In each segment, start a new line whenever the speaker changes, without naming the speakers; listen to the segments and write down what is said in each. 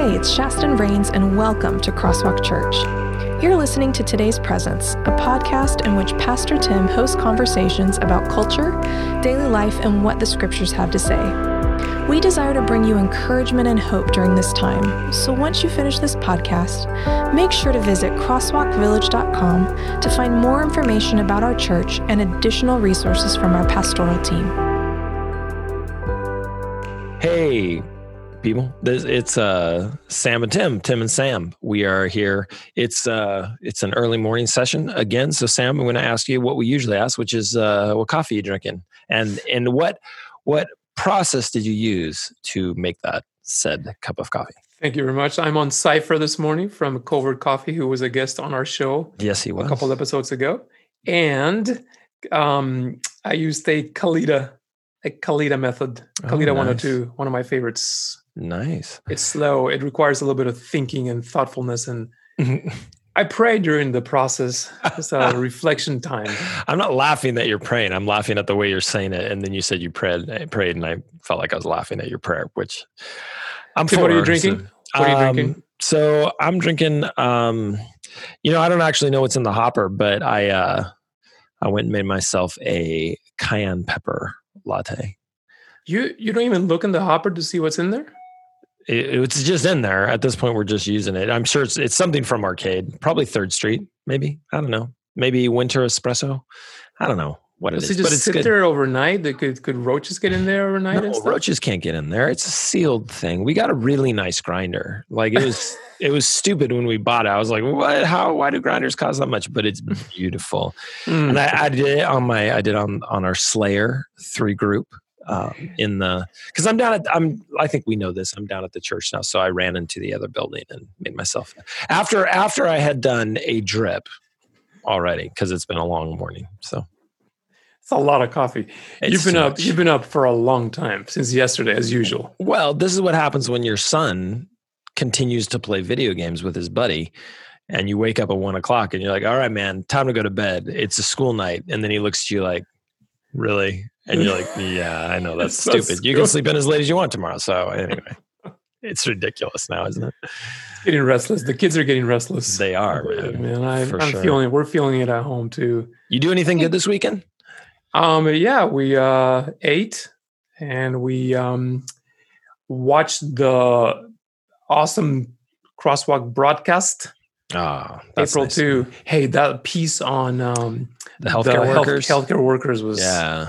Hey, it's Shaston Rains, and welcome to Crosswalk Church. You're listening to Today's Presence, a podcast in which Pastor Tim hosts conversations about culture, daily life, and what the scriptures have to say. We desire to bring you encouragement and hope during this time. So once you finish this podcast, make sure to visit crosswalkvillage.com to find more information about our church and additional resources from our pastoral team.
Hey, people. This, it's uh, Sam and Tim, Tim and Sam. We are here. It's uh, it's an early morning session again. So Sam, I'm going to ask you what we usually ask, which is uh, what coffee you drinking, and and what what process did you use to make that said cup of coffee?
Thank you very much. I'm on Cipher this morning from Covert Coffee, who was a guest on our show.
Yes, he was
a couple episodes ago, and um, I used a Kalita a Kalita method. Kalita oh, nice. 102, one of my favorites.
Nice.
It's slow. It requires a little bit of thinking and thoughtfulness. And I pray during the process. It's a reflection time.
I'm not laughing that you're praying. I'm laughing at the way you're saying it. And then you said you prayed, eh, prayed, and I felt like I was laughing at your prayer, which I'm
for. What are you drinking? So, what are you um, drinking?
So I'm drinking. Um, you know, I don't actually know what's in the hopper, but I uh, I went and made myself a cayenne pepper latte.
You you don't even look in the hopper to see what's in there.
It, it's just in there at this point. We're just using it. I'm sure it's it's something from Arcade, probably Third Street, maybe. I don't know. Maybe Winter Espresso. I don't know what Does
it is. It just
but it's
sit
good.
there overnight? That could could roaches get in there overnight?
No, roaches can't get in there. It's a sealed thing. We got a really nice grinder. Like it was it was stupid when we bought it. I was like, what? How? Why do grinders cost that much? But it's beautiful. Mm. And I, I, did it on my I did on on our Slayer three group. Um, in the because I'm down at I'm I think we know this I'm down at the church now so I ran into the other building and made myself after after I had done a drip already because it's been a long morning so
it's a lot of coffee. It's you've been up. Much. You've been up for a long time since yesterday, as usual.
Well, this is what happens when your son continues to play video games with his buddy, and you wake up at one o'clock, and you're like, "All right, man, time to go to bed. It's a school night." And then he looks at you like, "Really?" And you're like, "Yeah, I know that's stupid. You can sleep in as late as you want tomorrow." So anyway. it's ridiculous now, isn't it?
It's getting restless. The kids are getting restless.
They are, man.
man I, am sure. feeling. We're feeling it at home too.
You do anything good this weekend?
Um, yeah, we uh, ate and we um, watched the awesome crosswalk broadcast.
Oh,
April
nice.
2. Hey, that piece on um,
the healthcare the workers.
Health, healthcare workers was.
Yeah.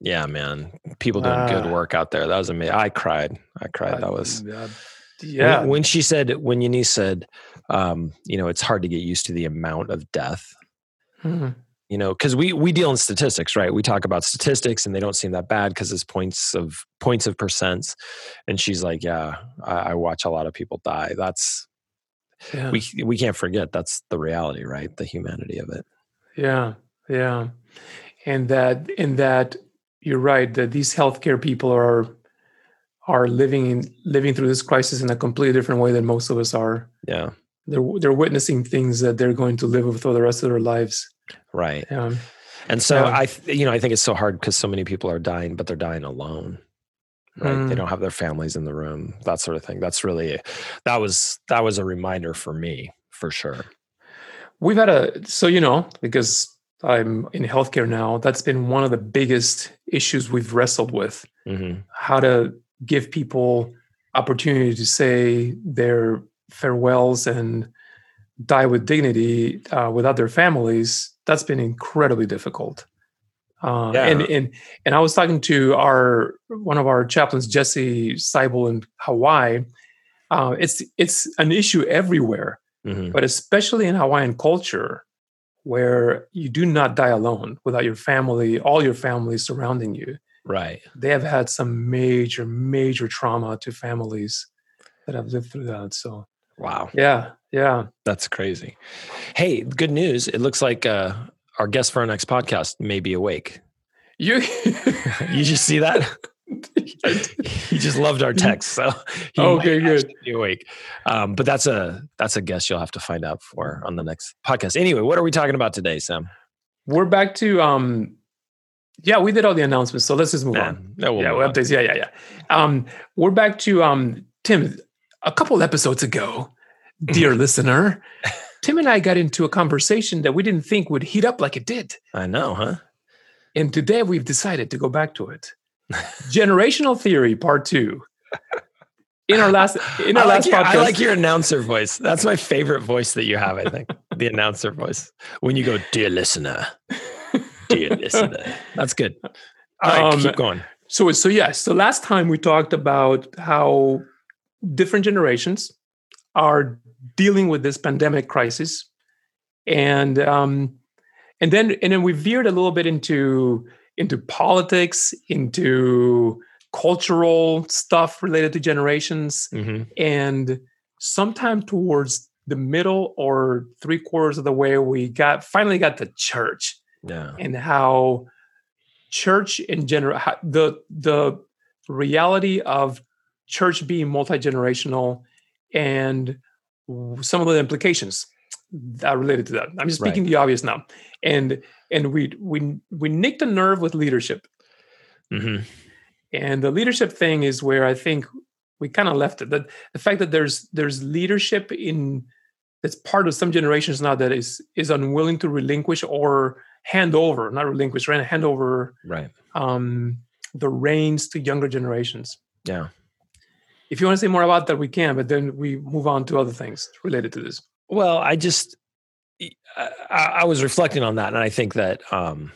Yeah, man. People doing uh, good work out there. That was amazing. I cried. I cried. That was. Uh,
yeah.
When, when, she said, when Eunice said, um, you know, it's hard to get used to the amount of death. Mm-hmm you know because we we deal in statistics right we talk about statistics and they don't seem that bad because it's points of points of percents and she's like yeah I, I watch a lot of people die that's yeah. we we can't forget that's the reality right the humanity of it
yeah yeah and that in that you're right that these healthcare people are are living in living through this crisis in a completely different way than most of us are
yeah
they're they're witnessing things that they're going to live with for the rest of their lives
Right. Yeah. And so yeah. I, you know, I think it's so hard because so many people are dying, but they're dying alone. Right. Mm. They don't have their families in the room, that sort of thing. That's really, that was, that was a reminder for me for sure.
We've had a, so, you know, because I'm in healthcare now, that's been one of the biggest issues we've wrestled with. Mm-hmm. How to give people opportunity to say their farewells and die with dignity uh, without their families that's been incredibly difficult. Uh, yeah. And and and I was talking to our one of our chaplains, Jesse Seibel in Hawaii. Uh, it's it's an issue everywhere, mm-hmm. but especially in Hawaiian culture, where you do not die alone without your family, all your family surrounding you.
Right.
They have had some major, major trauma to families that have lived through that. So
Wow.
Yeah. Yeah.
That's crazy. Hey, good news. It looks like uh, our guest for our next podcast may be awake.
You
you just see that? he just loved our text, so he
okay, good.
Be awake. Um, but that's a that's a guess you'll have to find out for on the next podcast. Anyway, what are we talking about today, Sam?
We're back to um, yeah, we did all the announcements, so let's just move on.
No, we'll
yeah,
we'll
updates. Yeah, yeah, yeah. Um, we're back to um, Tim a couple episodes ago, dear listener, Tim and I got into a conversation that we didn't think would heat up like it did.
I know, huh?
And today we've decided to go back to it. Generational theory, part two. In our last, in our
I
last
like your,
podcast,
I like your announcer voice. That's my favorite voice that you have. I think the announcer voice when you go, "Dear listener, dear listener." That's good. All right,
Um,
keep going.
So, so yes. So last time we talked about how different generations are dealing with this pandemic crisis, and um, and then and then we veered a little bit into into politics, into cultural stuff related to generations,
hmm
and sometime towards the middle or three quarters of the way, we got finally got to church.
Yeah,
and how church in general the the reality of church being multi-generational and some of the implications that are related to that. I'm just speaking the obvious now. And and we we we nicked a nerve with leadership.
Hmm
and the leadership thing is where i think we kind of left it that the fact that there's there's leadership in that's part of some generations now that is is unwilling to relinquish or hand over not relinquish right hand over
right.
um the reins to younger generations.
Yeah.
If you want to say more about that we can but then we move on to other things related to this
Well, I just I, I was reflecting on that, and I think that um,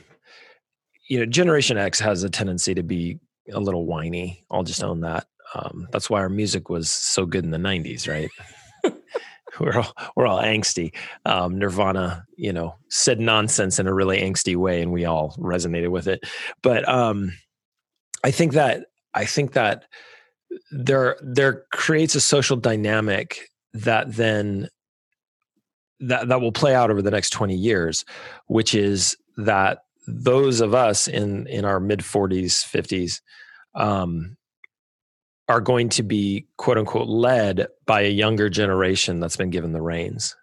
you know, Generation X has a tendency to be a little whiny. I'll just own that. Um, that's why our music was so good in the '90s, right? we're all we're all angsty. Um, Nirvana, you know, said nonsense in a really angsty way, and we all resonated with it. But um, I think that I think that there there creates a social dynamic that then that that will play out over the next 20 years which is that those of us in in our mid 40s 50s um are going to be quote unquote led by a younger generation that's been given the reins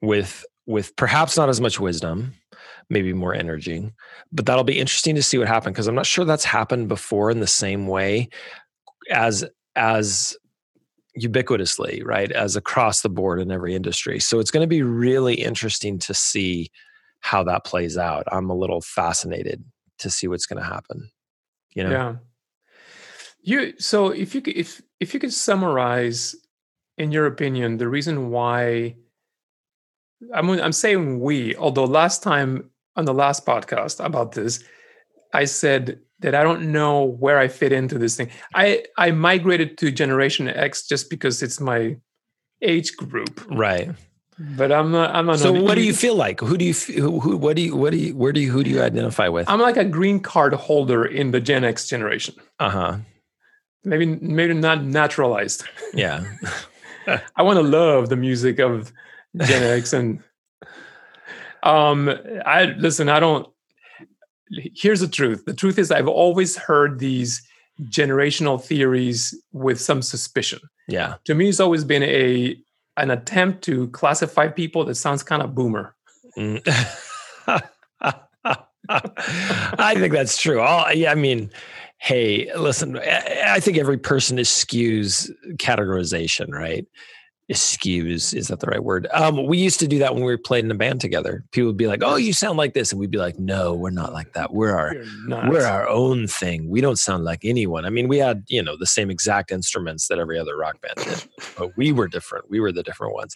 with with perhaps not as much wisdom maybe more energy but that'll be interesting to see what happens because i'm not sure that's happened before in the same way as as ubiquitously, right? As across the board in every industry. So it's going to be really interesting to see how that plays out. I'm a little fascinated to see what's going to happen. You know?
yeah you so if you if if you could summarize in your opinion the reason why i'm i'm saying we although last time on the last podcast about this i said that i don't know where i fit into this thing i i migrated to generation x just because it's my age group
Right.
but i'm not i'm not
So what do you feel like? Who do you who, who what do you what do you where do you who do you identify with?
i'm like a green card holder in the gen x generation
Uh-huh.
maybe maybe not naturalized
Yeah.
I want to love the music of Gen X and um I listen, I don't here's the truth. The truth is I've always heard these generational theories with some suspicion.
Yeah.
To me, it's always been a an attempt to classify people that sounds kind of boomer.
Mm. I think that's true. All, yeah, I mean, hey, listen, I I think every person eschews categorization, right? Eschews, is that the right word? Um, we used to do that when we played in a band together. People would be like, oh, you sound like this. And we'd be like, no, we're not like that. We're our
You're
we're our own thing. We don't sound like anyone. I mean, we had, you know, the same exact instruments that every other rock band did, but we were different. We were the different ones.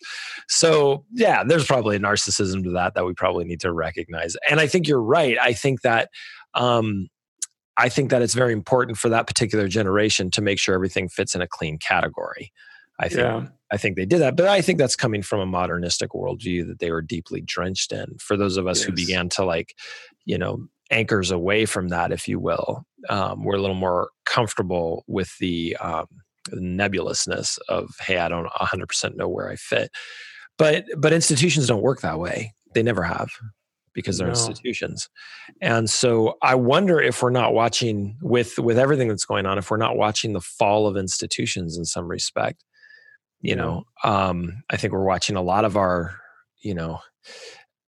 So, yeah, there's probably a narcissism to that that we probably need to recognize. And I think you're right. I think that um I think that it's very important for that particular generation to make sure everything fits in a clean category. I think
yeah.
I think they did that, but I think that's coming from a modernistic worldview that they were deeply drenched in. For those of us who began to like, you know, anchors away from that, if you will, um, we're a little more comfortable with the um, nebulousness of, hey, I don't 100% know where I fit. But but institutions don't work that way. They never have because they're
No.
institutions. And so I wonder if we're not watching with with everything that's going on, if we're not watching the fall of institutions in some respect you know um i think we're watching a lot of our you know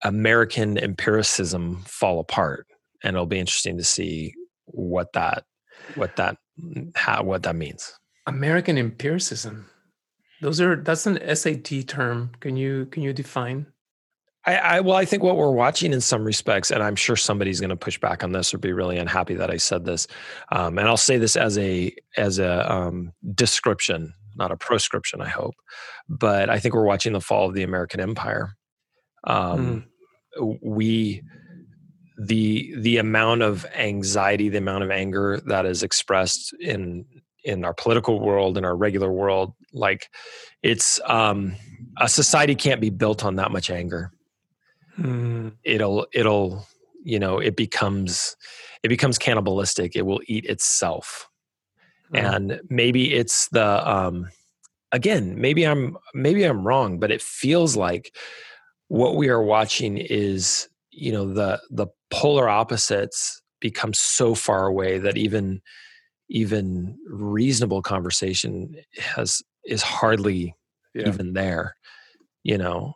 american empiricism fall apart and it'll be interesting to see what that what that how what that means
American empiricism. Those are that's an SAT term. Can you can you define?
I, I, well, I think what we're watching in some respects, and I'm sure somebody's going to push back on this or be really unhappy that I said this, um, and I'll say this as a as a um, description, not a proscription. I hope, but I think we're watching the fall of the American Empire. Um, mm. We the the amount of anxiety, the amount of anger that is expressed in in our political world, in our regular world, like it's um, a society can't be built on that much anger mm. it'll it'll you know it becomes it becomes cannibalistic it will eat itself mm. and maybe it's the um again maybe i'm maybe i'm wrong but it feels like what we are watching is you know the the polar opposites become so far away that even even reasonable conversation has is hardly yeah. even there you know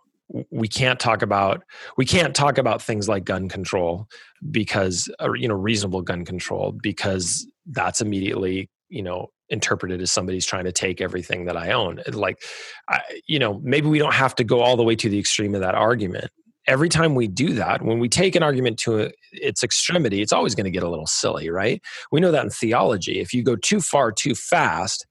we can't talk about we can't talk about things like gun control because you know reasonable gun control because that's immediately you know interpreted as somebody's trying to take everything that i own like I, you know maybe we don't have to go all the way to the extreme of that argument. Every time we do that when we take an argument to its extremity it's always going to get a little silly right? We know that in theology if you go too far too fast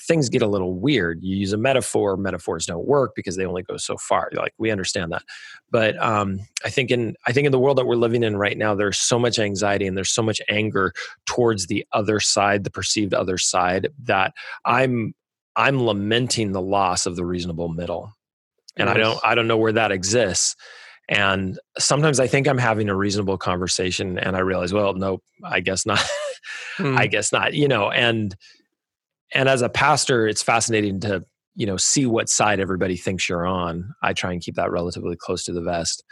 things get a little weird. You use a metaphor, metaphors don't work because they only go so far. Like we understand that, but um, I think in I think in the world that we're living in right now, there's so much anxiety and there's so much anger towards the other side, the perceived other side, that I'm I'm lamenting the loss of the reasonable middle, and yes. I don't I don't know where that exists. And sometimes I think I'm having a reasonable conversation, and I realize, well, nope, I guess not. mm. I guess not. You know, and and as a pastor it's fascinating to you know see what side everybody thinks you're on. I try and keep that relatively close to the vest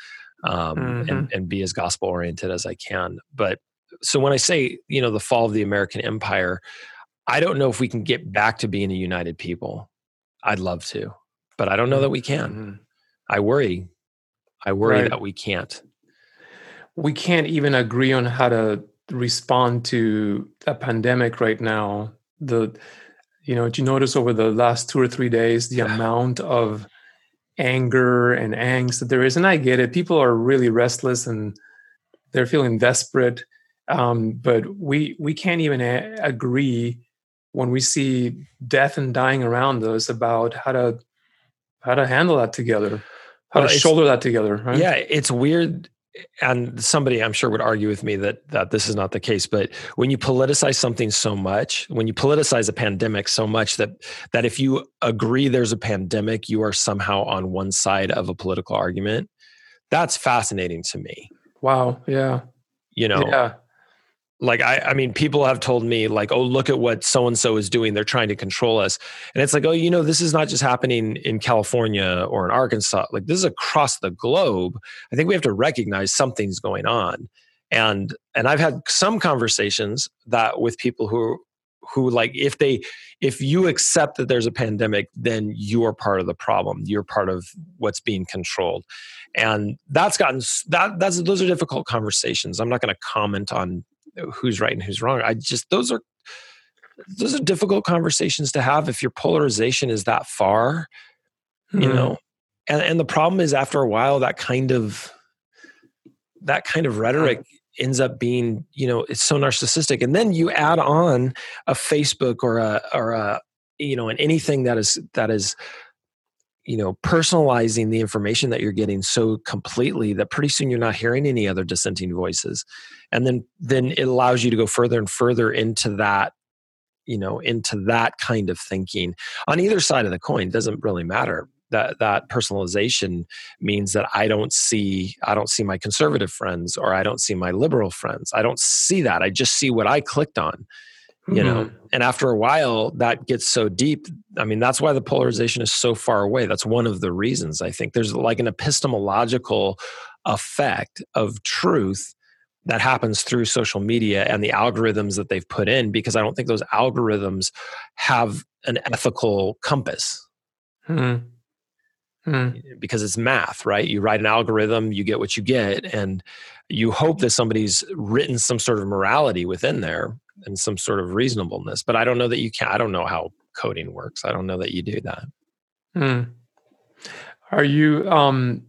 um, mm-hmm. and, and be as gospel oriented as i can. But so when i say you know the fall of the american empire i don't know if we can get back to being a united people. I'd love to but i don't know that we can. Mm-hmm. i worry. I worry right. that we can't.
We can't even agree on how to respond to a pandemic right now. The you know, do you notice over the last two or three days the amount of anger and angst that there is? And I get it. People are really restless and they're feeling desperate. Um, but we we can't even a- agree when we see death and dying around us about how to how to handle that together, how well, to shoulder that together. Right?
Yeah, it's weird and somebody I'm sure would argue with me that that this is not the case, but when you politicize something so much, when you politicize a pandemic so much that that if you agree there's a pandemic, you are somehow on one side of a political argument, that's fascinating to me.
Wow, yeah.
You know. Yeah like I, I mean people have told me like oh look at what so and so is doing. They're trying to control us. And it's like oh you know this is not just happening in california or in arkansas. Like this is across the globe. I think we have to recognize something's going on. And and i've had some conversations that with people who who like if they if you accept that there's a pandemic then you are part of the problem. You're part of what's being controlled. And that's gotten that that's those are difficult conversations. I'm not going to comment on who's right and who's wrong. I just those are those are difficult conversations to have if your polarization is that far, mm-hmm. you know. And and the problem is after a while that kind of that kind of rhetoric ends up being, you know, it's so narcissistic. And then you add on a Facebook or a or a you know, and anything that is that is you know personalizing the information that you're getting so completely that pretty soon you're not hearing any other dissenting voices. And then then it allows you to go further and further into that you know into that kind of thinking. On either side of the coin doesn't really matter. That that personalization means that i don't see i don't see my conservative friends or i don't see my liberal friends. I don't see that. I just see what i clicked on you know mm-hmm. and after a while that gets so deep i mean that's why the polarization is so far away that's one of the reasons i think there's like an epistemological effect of truth that happens through social media and the algorithms that they've put in because i don't think those algorithms have an ethical compass mm-hmm. Mm-hmm. because it's math right you write an algorithm you get what you get and you hope that somebody's written some sort of morality within there and some sort of reasonableness. But I don't know that you can. I don't know how coding works. I don't know that you do that.
Hmm. Are you? Um,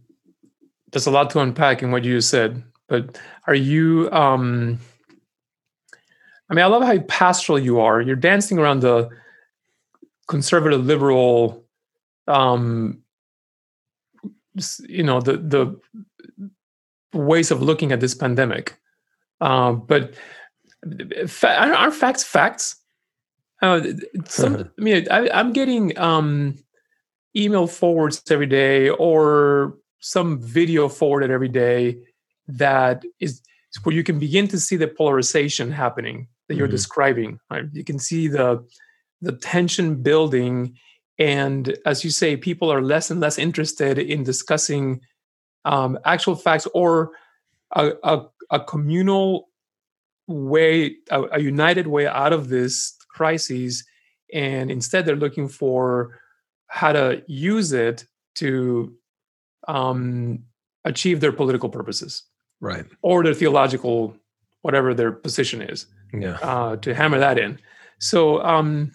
there's a lot to unpack in what you said, but are you? Um, I mean, I love how pastoral you are. You're dancing around the conservative liberal um, you know the the ways of looking at this pandemic uh, but are facts facts uh, some, I mean, I, am getting um, email forwards every day or some video forwarded every day that is where you can begin to see the polarization happening that you're mm-hmm. describing. Right? You can see the the tension building and as you say people are less and less interested in discussing um, actual facts or a, a, a communal way a, a, united way out of this crisis and instead they're looking for how to use it to um, achieve their political purposes.
Right.
Or their theological whatever their position is
yeah.
uh, to hammer that in. So um,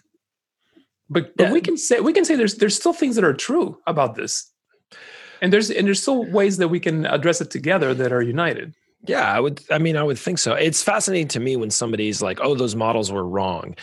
but but yeah. we can say we can say there's there's still things that are true about this. And there's and there's still ways that we can address it together that are united
yeah i would i mean i would think so it's fascinating to me when somebody's like oh those models were wrong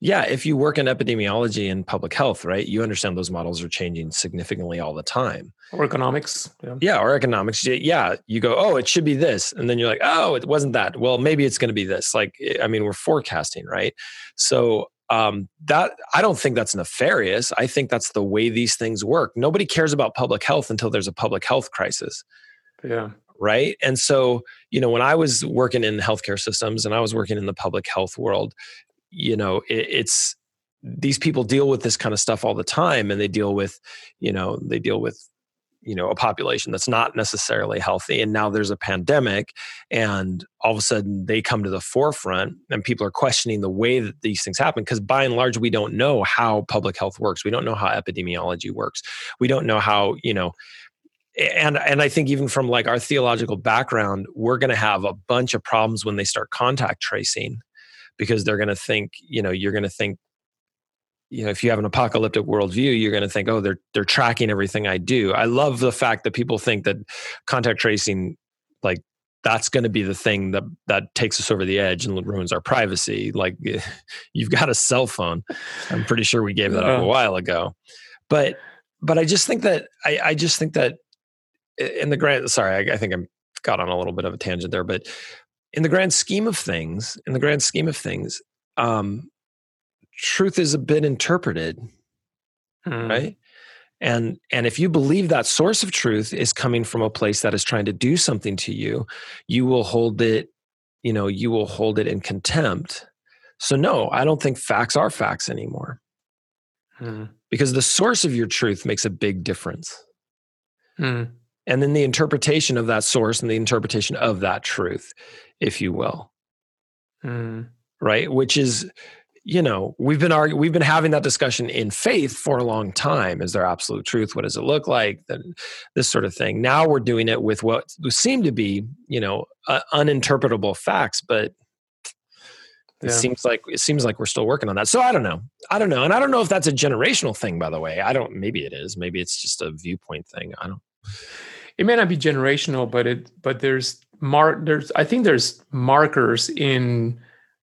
yeah if you work in epidemiology and public health right you understand those models are changing significantly all the time
or economics
yeah, yeah or economics yeah you go oh it should be this and then you're like oh it wasn't that well maybe it's going to be this like i mean we're forecasting right so um, that I don't think that's nefarious. I think that's the way these things work. Nobody cares about public health until there's a public health crisis.
Yeah.
Right. And so, you know, when I was working in healthcare systems and I was working in the public health world, you know, it, it's these people deal with this kind of stuff all the time and they deal with, you know, they deal with you know a population that's not necessarily healthy. And now there's a pandemic and all of a sudden they come to the forefront and people are questioning the way that these things happen because by and large we don't know how public health works. We don't know how epidemiology works. We don't know how you know and and I think even from like our theological background, we're going to have a bunch of problems when they start contact tracing, because they're going to think, you know, you're going to think you know if you have an apocalyptic worldview you're going to think oh they're they're tracking everything i do. I love the fact that people think that contact tracing like that's going to be the thing that that takes us over the edge and ruins our privacy. Like you've got a cell phone. I'm pretty sure we gave that up a uh. while ago. But but i just think that i i just think that in the grand sorry I, I think i'm got on a little bit of a tangent there but in the grand scheme of things in the grand scheme of things um truth is a bit interpreted hmm. right and and if you believe that source of truth is coming from a place that is trying to do something to you you will hold it you know you will hold it in contempt so no i don't think facts are facts anymore hmm. because the source of your truth makes a big difference hmm. And then the interpretation of that source and the interpretation of that truth if you will. Hmm. right? Which is you know we've been arguing we've been having that discussion in faith for a long time. Is there absolute truth? What does it look like? Then this sort of thing. Now we're doing it with what seem to be you know uh, uninterpretable facts but it yeah. seems like it seems like we're still working on that. So i don't know. I don't know. And i don't know if that's a generational thing by the way. I don't maybe it is. Maybe it's just a viewpoint thing. I don't
it may not be generational but it but there's mark there's i think there's markers in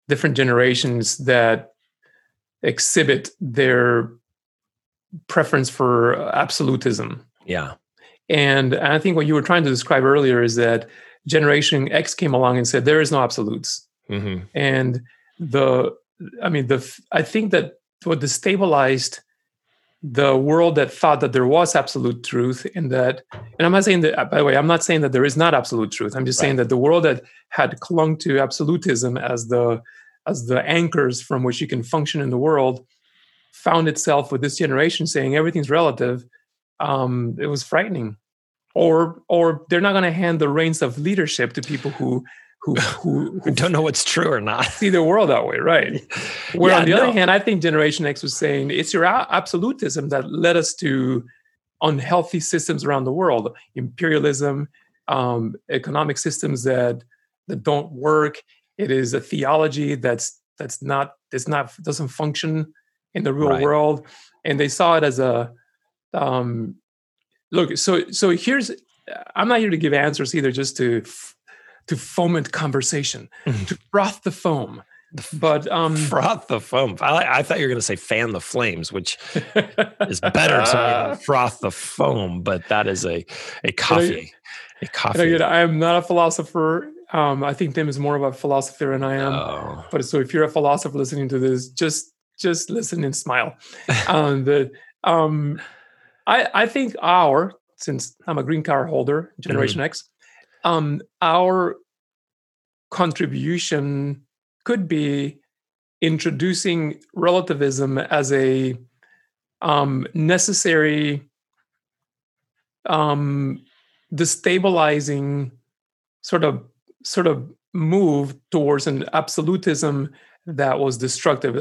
different generations that exhibit their preference for absolutism.
Yeah.
And I think what you were trying to describe earlier is that Generation X came along and said there is no absolutes. Mm-hmm. And the, I mean, the, I think that what destabilized the world that thought that there was absolute truth and that and i'm not saying that by the way i'm not saying that there is not absolute truth. I'm just right. saying that the world that had clung to absolutism as the as the anchors from which you can function in the world found itself with this generation saying everything's relative. Um, it was frightening. Or or they're not going to hand the reins of leadership to people who who,
who, who don't know what's true or not
see the world that way right where yeah, on the no. other hand i think generation x was saying it's your absolutism that led us to unhealthy systems around the world imperialism um, economic systems that that don't work it is a theology that's that's not that's not doesn't function in the real
Right.
world, and they saw it as a um, look. So so here's I'm not here to give answers either, just to f- to foment conversation, to froth the foam. But um,
Froth the foam. I, I thought you were going to say fan the flames, which is better to froth the foam. But that is a a coffee, a
And
coffee.
again, I am not a philosopher. Um, I think Tim is more of a philosopher than I am.
Oh.
But so if you're a philosopher listening to this, just just listen and smile. um, the, um, I I think our since I'm a green card holder, Generation X, um, our contribution could be introducing relativism as a um, necessary um, destabilizing sort of sort of move towards an absolutism that was destructive.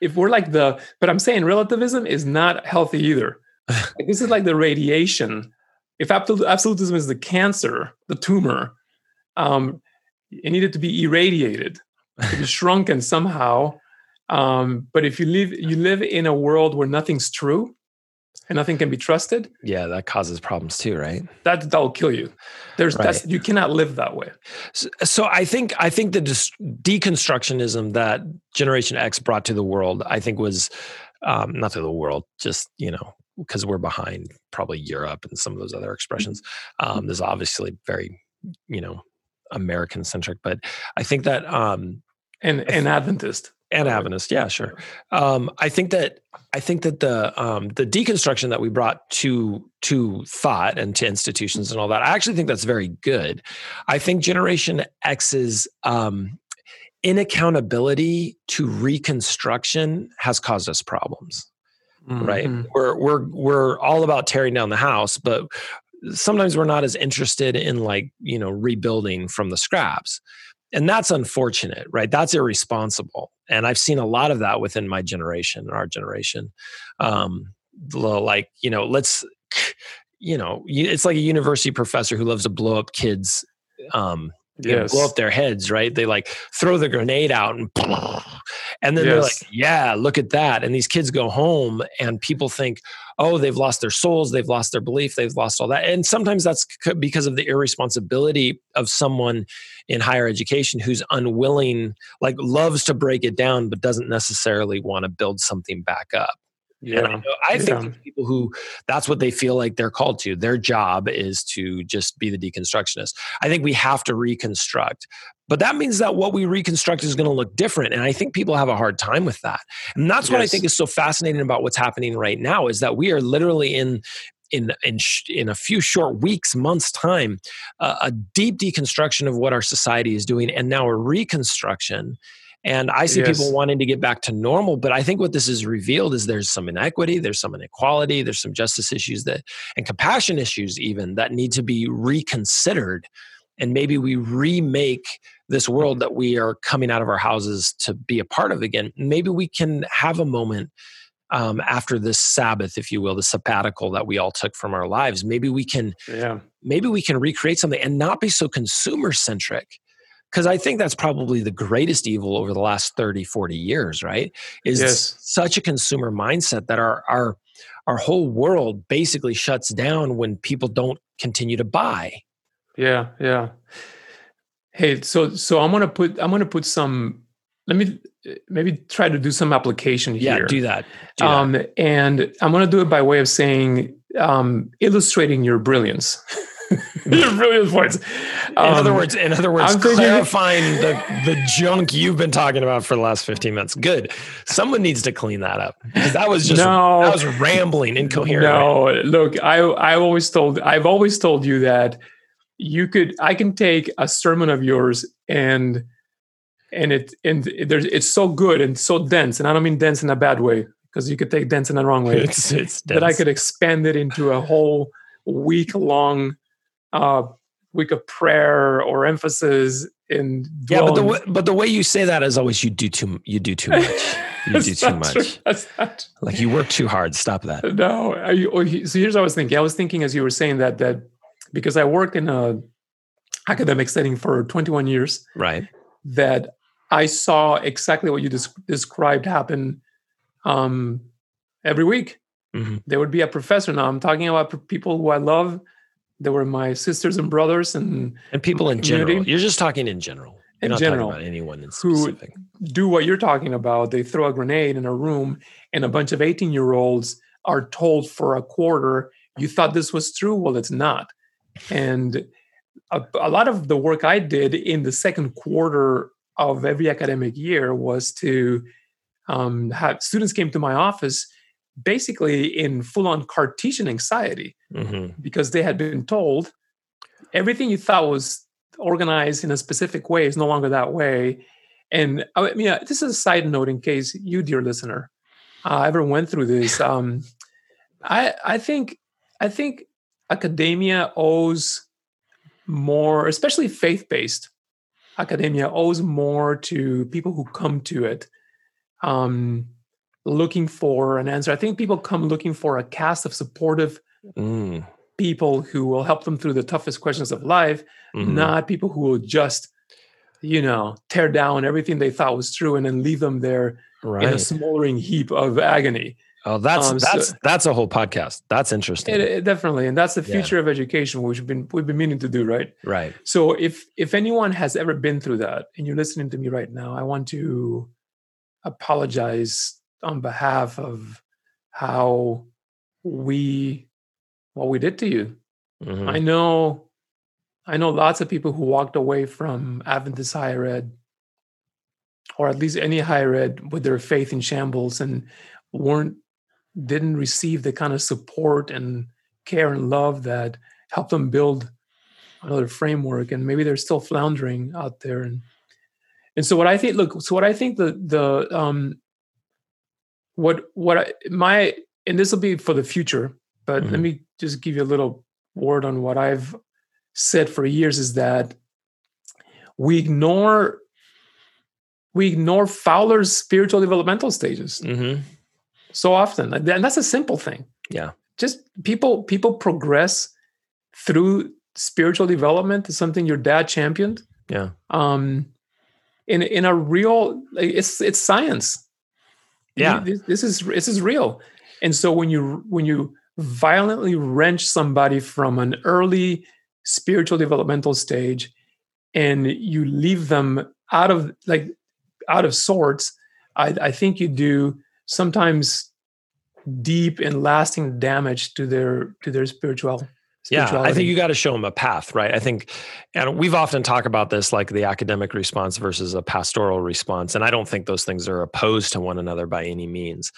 If we're like the, but I'm saying relativism is not healthy either. This is like the radiation. If absolutism is the cancer, the tumor, um, it needed to be irradiated, to be shrunken somehow. Um, but if you live, you live in a world where nothing's true and nothing can be trusted.
Yeah, that causes problems too, right?
That that'll kill you. There's
Right.
that's you cannot live that way.
So, so I think I think the dis- deconstructionism that Generation X brought to the world, I think was um, not to the world, just you know, because we're behind probably Europe and some of those other expressions. Um, there's obviously very, you know, American centric, but I think that um,
And and Adventist.
and Adventist, yeah, sure. Um, I think that I think that the um, the deconstruction that we brought to to thought and to institutions and all that, I actually think that's very good. I think Generation X's um, inaccountability to reconstruction has caused us problems. Right?
Mhm.
We're we're we're all about tearing down the house, but sometimes we're not as interested in like you know rebuilding from the scraps and that's unfortunate right that's irresponsible and i've seen a lot of that within my generation our generation um like you know let's you know it's like a university professor who loves to blow up kids um
Yes.
blow up their heads right? They like throw the grenade out and and then they're like yeah look at that. And these kids go home and people think oh they've lost their souls they've lost their belief they've lost all that. And sometimes that's because of the irresponsibility of someone in higher education who's unwilling like loves to break it down but doesn't necessarily want to build something back up and I,
Yeah.
know, I think
Yeah.
people who that's what they feel like they're called to. Their job is to just be the deconstructionist. I think we have to reconstruct. But that means that what we reconstruct is going to look different. And I think people have a hard time with that. And that's what I think is so fascinating about what's happening right now is that we are literally in in in sh- in a few short weeks, months time, uh, a deep deconstruction of what our society is doing, and now a reconstruction. And I see
Yes.
people wanting to get back to normal, but I think what this has revealed is there's some inequity, there's some inequality, there's some justice issues that, and compassion issues even that need to be reconsidered. And maybe we remake this world that we are coming out of our houses to be a part of again. Maybe we can have a moment um, after this Sabbath, if you will, the sabbatical that we all took from our lives. Maybe we can
Yeah.
maybe we can recreate something and not be so consumer centric because i think that's probably the greatest evil over the last 30 40 years right is
Yes.
such a consumer mindset that our our our whole world basically shuts down when people don't continue to buy
Yeah, yeah. Hey, so so I'm gonna put I'm gonna put some. Let me maybe try to do some application
yeah
here.
do that, do that.
um, and I'm gonna do it by way of saying um, illustrating your brilliance, your brilliant points.
in other
Um,
words in other words
I'm thinking-
clarifying the the junk you've been talking about for the last 15 minutes good someone needs to clean that up that was just
No.
that was rambling incoherent
No, look, I I always told I've always told you that you could I can take a sermon of yours and and it and there's it's so good and so dense and I don't mean dense in a bad way because you could take dense in the wrong way
it's it's
that I could expand it into a whole week long uh week of prayer or emphasis in
Yeah, but the
dwelling-
way, but the way you say that is always you do too you do too much. You do too much. Like you work too hard. Stop that.
No, oh, so here's what I was thinking. I was thinking as you were saying that that because I worked in a academic setting for 21 years,
Right.
that I saw exactly what you des- described happen um, every week. Mm-hmm. There would be a professor. Now I'm talking about people who I love. They were my sisters and brothers, and
and people in community. general. You're just talking in general. You're in not general, talking about anyone in specific.
Who do what you're talking about. They throw a grenade in a room, and a bunch of 18 year olds are told for a quarter, "You thought this was true? Well, it's not." And a, a lot of the work I did in the second quarter of every academic year was to um, have students came to my office basically in full on Cartesian anxiety mm-hmm. because they had been told everything you thought was organized in a specific way is no longer that way. And I mean, this is a side note in case you, dear listener, uh, ever went through this. Um, I I think I think academia owes more, especially faith based academia, owes more to people who come to it um, looking for an answer. I think people come looking for a cast of supportive mm. people who will help them through the toughest questions of life, mm-hmm. not people who will just, you know, tear down everything they thought was true and then leave them there right. in a smoldering heap of agony.
Oh, that's um, that's so, that's a whole podcast. That's interesting.
It, it, definitely, and that's the future yeah. of education, which we've been we've been meaning to do, right?
Right.
So if if anyone has ever been through that, and you're listening to me right now, I want to apologize on behalf of how we what we did to you. Mm-hmm. I know I know lots of people who walked away from Adventist higher ed or at least any higher ed with their faith in shambles and weren't didn't receive the kind of support and care and love that helped them build another framework and maybe they're still floundering out there and and so what I think, look, so what I think the the um, what what I, my and this will be for the future, but mm-hmm. let me just give you a little word on what I've said for years is that we ignore we ignore Fowler's spiritual developmental stages mm-hmm. so often, and that's a simple thing.
Yeah,
just people people progress through spiritual development is something your dad championed.
Yeah. Um,
in in a real it's it's science
yeah.
This, is this is real. And so when you when you violently wrench somebody from an early spiritual developmental stage and you leave them out of like out of sorts i, I think you do sometimes deep and lasting damage to their to their spiritual
yeah i think you got to show them a path right? I think and we've often talked about this like the academic response versus a pastoral response and i don't think those things are opposed to one another by any means.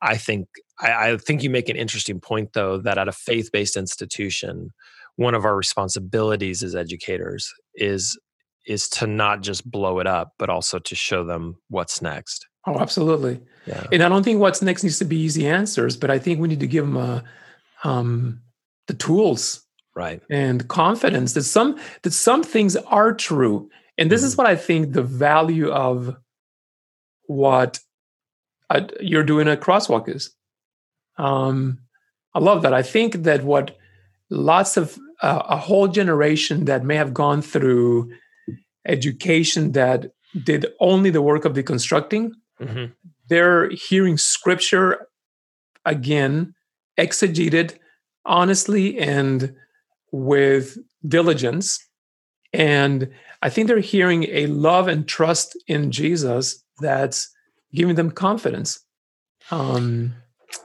I think i, I think you make an interesting point though that at a faith-based institution one of our responsibilities as educators is is to not just blow it up but also to show them what's next.
Oh absolutely. Yeah. and i don't think what's next needs to be easy answers but i think we need to give them a um the tools
right
and confidence that some that some things are true and this mm-hmm. is what i think the value of what I, you're doing at crosswalk is um i love that i think that what lots of uh, a whole generation that may have gone through education that did only the work of deconstructing mm-hmm. they're hearing scripture again exegeted honestly and with diligence. And I think they're hearing a love and trust in Jesus that's giving them confidence. Um,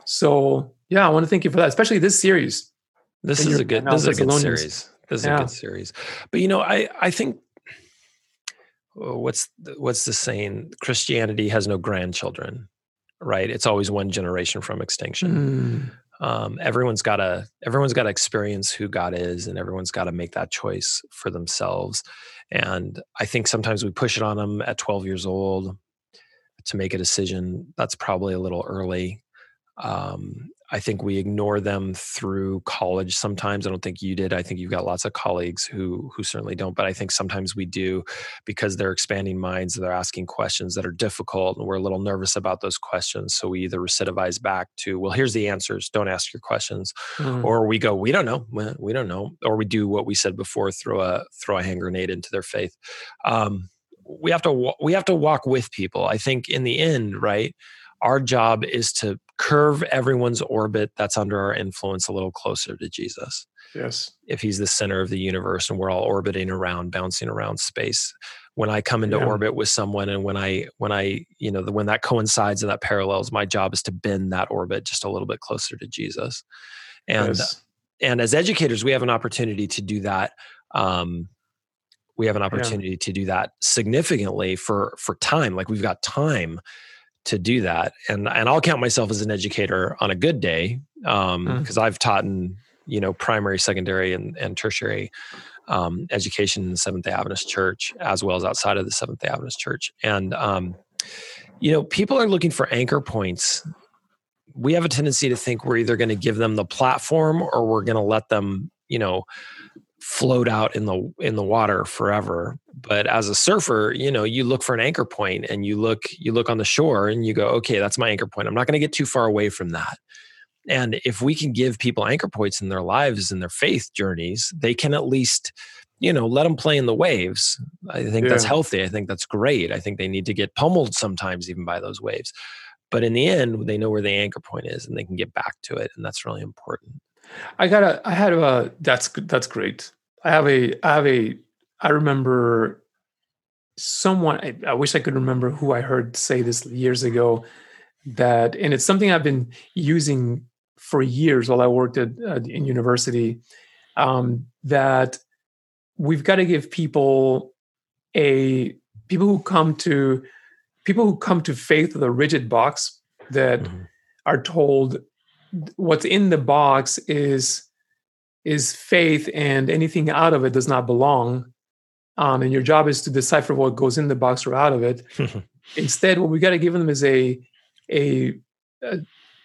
so yeah, I want to thank you for that, especially this series.
This is a good. This is a good series. This is yeah. a good series. But you know, I I think uh, what's what's the saying? Christianity has no grandchildren, right? It's always one generation from extinction. Mm um, everyone's got to everyone's got to experience who god is and everyone's got to make that choice for themselves. And i think sometimes we push it on them at 12 years old to make a decision. That's probably a little early. Um, I think we ignore them through college sometimes. I don't think you did. I think you've got lots of colleagues who who certainly don't, but I think sometimes we do because they're expanding minds, and they're asking questions that are difficult and we're a little nervous about those questions. So we either recidivize back to, well, here's the answers, don't ask your questions. Mm. Or we go, we don't know. We don't know. Or we do what we said before, throw a throw a hand grenade into their faith. Um, we have to we have to walk with people. I think in the end, right? our job is to curve everyone's orbit that's under our influence a little closer to Jesus.
Yes.
If he's the center of the universe and we're all orbiting around, bouncing around space. When I come into yeah. orbit with someone and when I when I, you know, the, when that coincides and that parallels, my job is to bend that orbit just a little bit closer to Jesus. And yes. and as educators, we have an opportunity to do that um, we have an opportunity yeah. to do that significantly for for time like we've got time to do that. And and i'll count myself as an educator on a good day because um, mm. i've taught in you know primary secondary and, and tertiary um, education in the seventh day adventist church as well as outside of the seventh day adventist church. And um, you know people are looking for anchor points. We have a tendency to think we're either going to give them the platform or we're going to let them you know float out in the in the water forever. But as a surfer you know you look for an anchor point and you look you look on the shore and you go okay that's my anchor point. I'm not going to get too far away from that. And if we can give people anchor points in their lives and their faith journeys they can at least you know let them play in the waves. I think yeah. that's healthy. I think that's great. I think they need to get pummeled sometimes even by those waves. But in the end they know where the anchor point is and they can get back to it and that's really important
I got a. I had a. That's that's great. I have a. I have a. I remember someone. I, I wish I could remember who I heard say this years ago. That and it's something I've been using for years while I worked at uh, in university. Um, that we've got to give people a people who come to people who come to faith with a rigid box that mm-hmm. are told what's in the box is is faith and anything out of it does not belong. Um, and your job is to decipher what goes in the box or out of it. Instead what we got to give them is a, a, a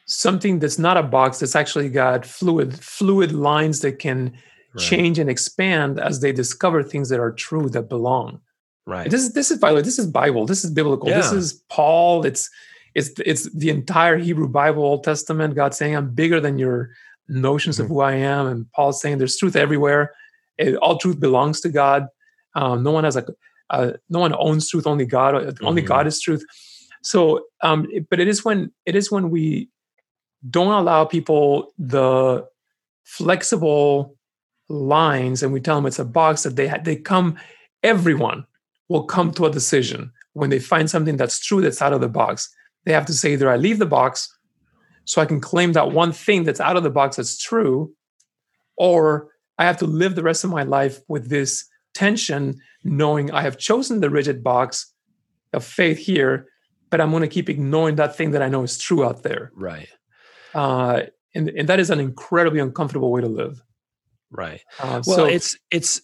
something that's not a box that's actually got fluid fluid lines that can right. change and expand as they discover things that are true that belong.
Right.
This is this is bible this is bible. This is biblical. Yeah. this is paul. It's it's it's the entire Hebrew Bible, Old Testament. God saying, "I'm bigger than your notions mm-hmm. of who I am," and Paul saying, "There's truth everywhere. It, all truth belongs to God. Um, no one has a uh, no one owns truth. Only God. Mm-hmm. Only God is truth." So, um, it, but it is when it is when we don't allow people the flexible lines, and we tell them it's a box that they ha- they come. Everyone will come to a decision when they find something that's true that's out of the box they have to say either I leave the box so I can claim that one thing that's out of the box that's true, or I have to live the rest of my life with this tension, knowing I have chosen the rigid box of faith here, but I'm going to keep ignoring that thing that I know is true out there.
Right.
Uh, and, and that is an incredibly uncomfortable way to live.
Right. Uh, well, so, it's it's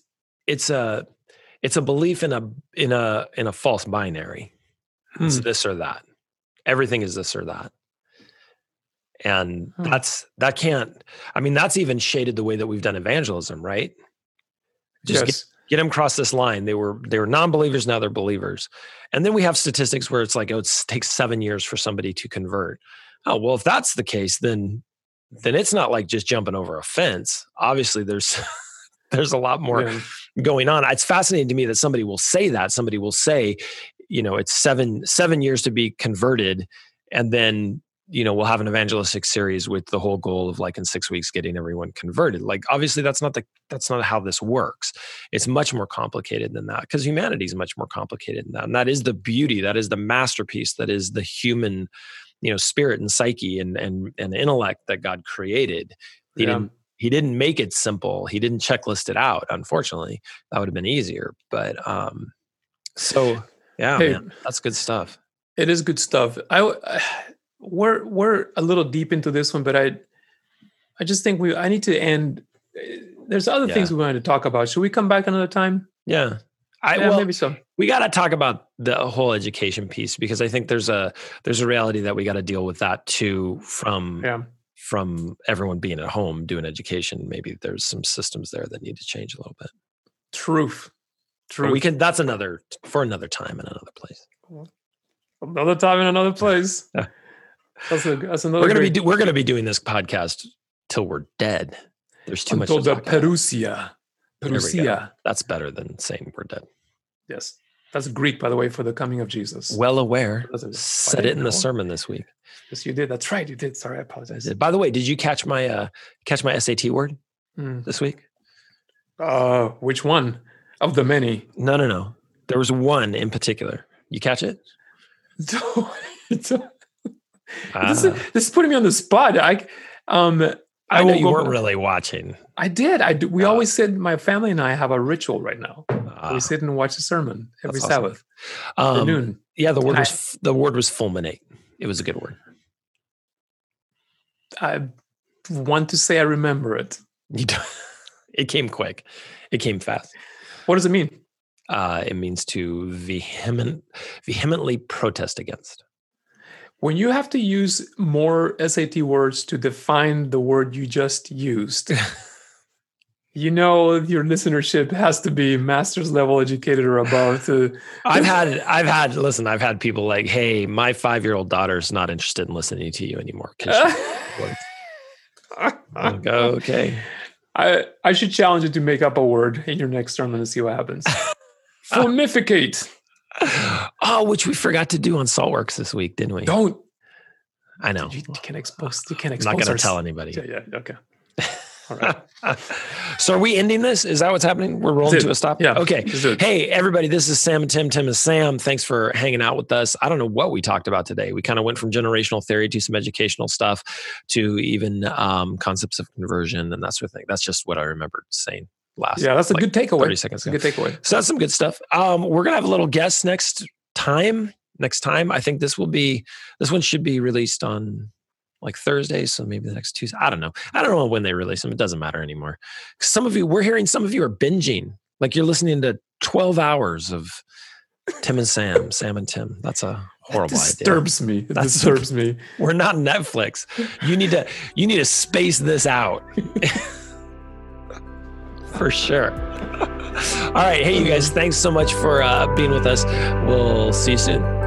it's a it's a belief in a in a in a false binary. It's hmm. this or that everything is this or that. And that's that can't i mean that's even shaded the way that we've done evangelism right? Just yes. get, get them across this line. They were they were non-believers now they're believers. And then we have statistics where it's like oh it takes seven years for somebody to convert. Oh well if that's the case then then it's not like just jumping over a fence. Obviously there's there's a lot more yeah. going on. It's fascinating to me that somebody will say that. Somebody will say you know it's seven seven years to be converted and then you know we'll have an evangelistic series with the whole goal of like in six weeks getting everyone converted. Like obviously that's not the that's not how this works. It's much more complicated than that because humanity is much more complicated than that and that is the beauty that is the masterpiece that is the human you know spirit and psyche and and, and intellect that god created. He yeah. didn't he didn't make it simple. He didn't checklist it out unfortunately. That would have been easier but um so yeah, hey, man, that's good stuff.
It is good stuff. I we're we're a little deep into this one, but I I just think we I need to end. Eh, there's other yeah. things we wanted to talk about. Should we come back another time?
Yeah. I yeah, well, maybe so. We got to talk about the whole education piece because I think there's a there's a reality that we got to deal with that too from yeah. from everyone being at home doing education. Maybe there's some systems there that need to change a little bit.
Truth.
True. we can. That's another for another time in another place.
Another time in another place. that's, a, that's another.
We're gonna great... be we're gonna be doing this podcast till we're dead. There's too Until
much. Until the Parousia. Parousia.
That's better than saying we're dead.
Yes. That's Greek, by the way, for the coming of Jesus.
Well aware. Said it in know. the sermon this week.
Yes, you did. That's right. You did. Sorry, I apologize. I
By the way, did you catch my uh catch my SAT word mm. this week?
Uh, which one of the many?
No, no, no. There was one in particular. You catch it?
ah. this, is, this is putting me on the spot. I um
I, I know you weren't really watching.
I did. I do. We uh, always said my family and I have a ritual right now. Uh, we sit and watch the sermon every Sabbath
um, noon. Yeah, the word was the word was fulminate. It was a good word.
I want to say I remember it.
You do, it came quick. It came fast.
What does it mean?
Uh, it means to vehement, vehemently protest against
when you have to use more SAT words to define the word you just used, you know your listenership has to be master's level educated or above to
I've had I've had listen, I've had people like, hey, my five year old daughter's not interested in listening to you anymore. like, okay.
I, I should challenge you to make up a word in your next sermon and see what happens. Formificate
oh, which we forgot to do on Saltworks this week, didn't we?
Don't.
I know.
You, you can expose. You can't expose.
I'm not going to tell anybody.
Yeah. Yeah. Okay. All right.
so are we ending this? Is that what's happening? We're rolling to a stop?
Yeah.
Okay. Hey, everybody, this is Sam and Tim. Tim is Sam. Thanks for hanging out with us. I don't know what we talked about today. We kind of went from generational theory to some educational stuff to even um, concepts of conversion and that sort of thing. That's just what I remembered saying last.
Yeah, that's a
like
good takeaway.
30 seconds
ago. Good takeaway.
So that's some good stuff. Um, we're gonna have a little guest next time. Next time, I think this will be this one should be released on like Thursday, so maybe the next Tuesday. I don't know. I don't know when they release them. It doesn't matter anymore. Some of you, we're hearing some of you are binging. Like you're listening to 12 hours of Tim and Sam, Sam and Tim. That's a horrible
that disturbs
idea.
me. It that disturbs me.
We're not Netflix. You need to you need to space this out. for sure. All right. Hey, you guys, thanks so much for uh, being with us. We'll see you soon.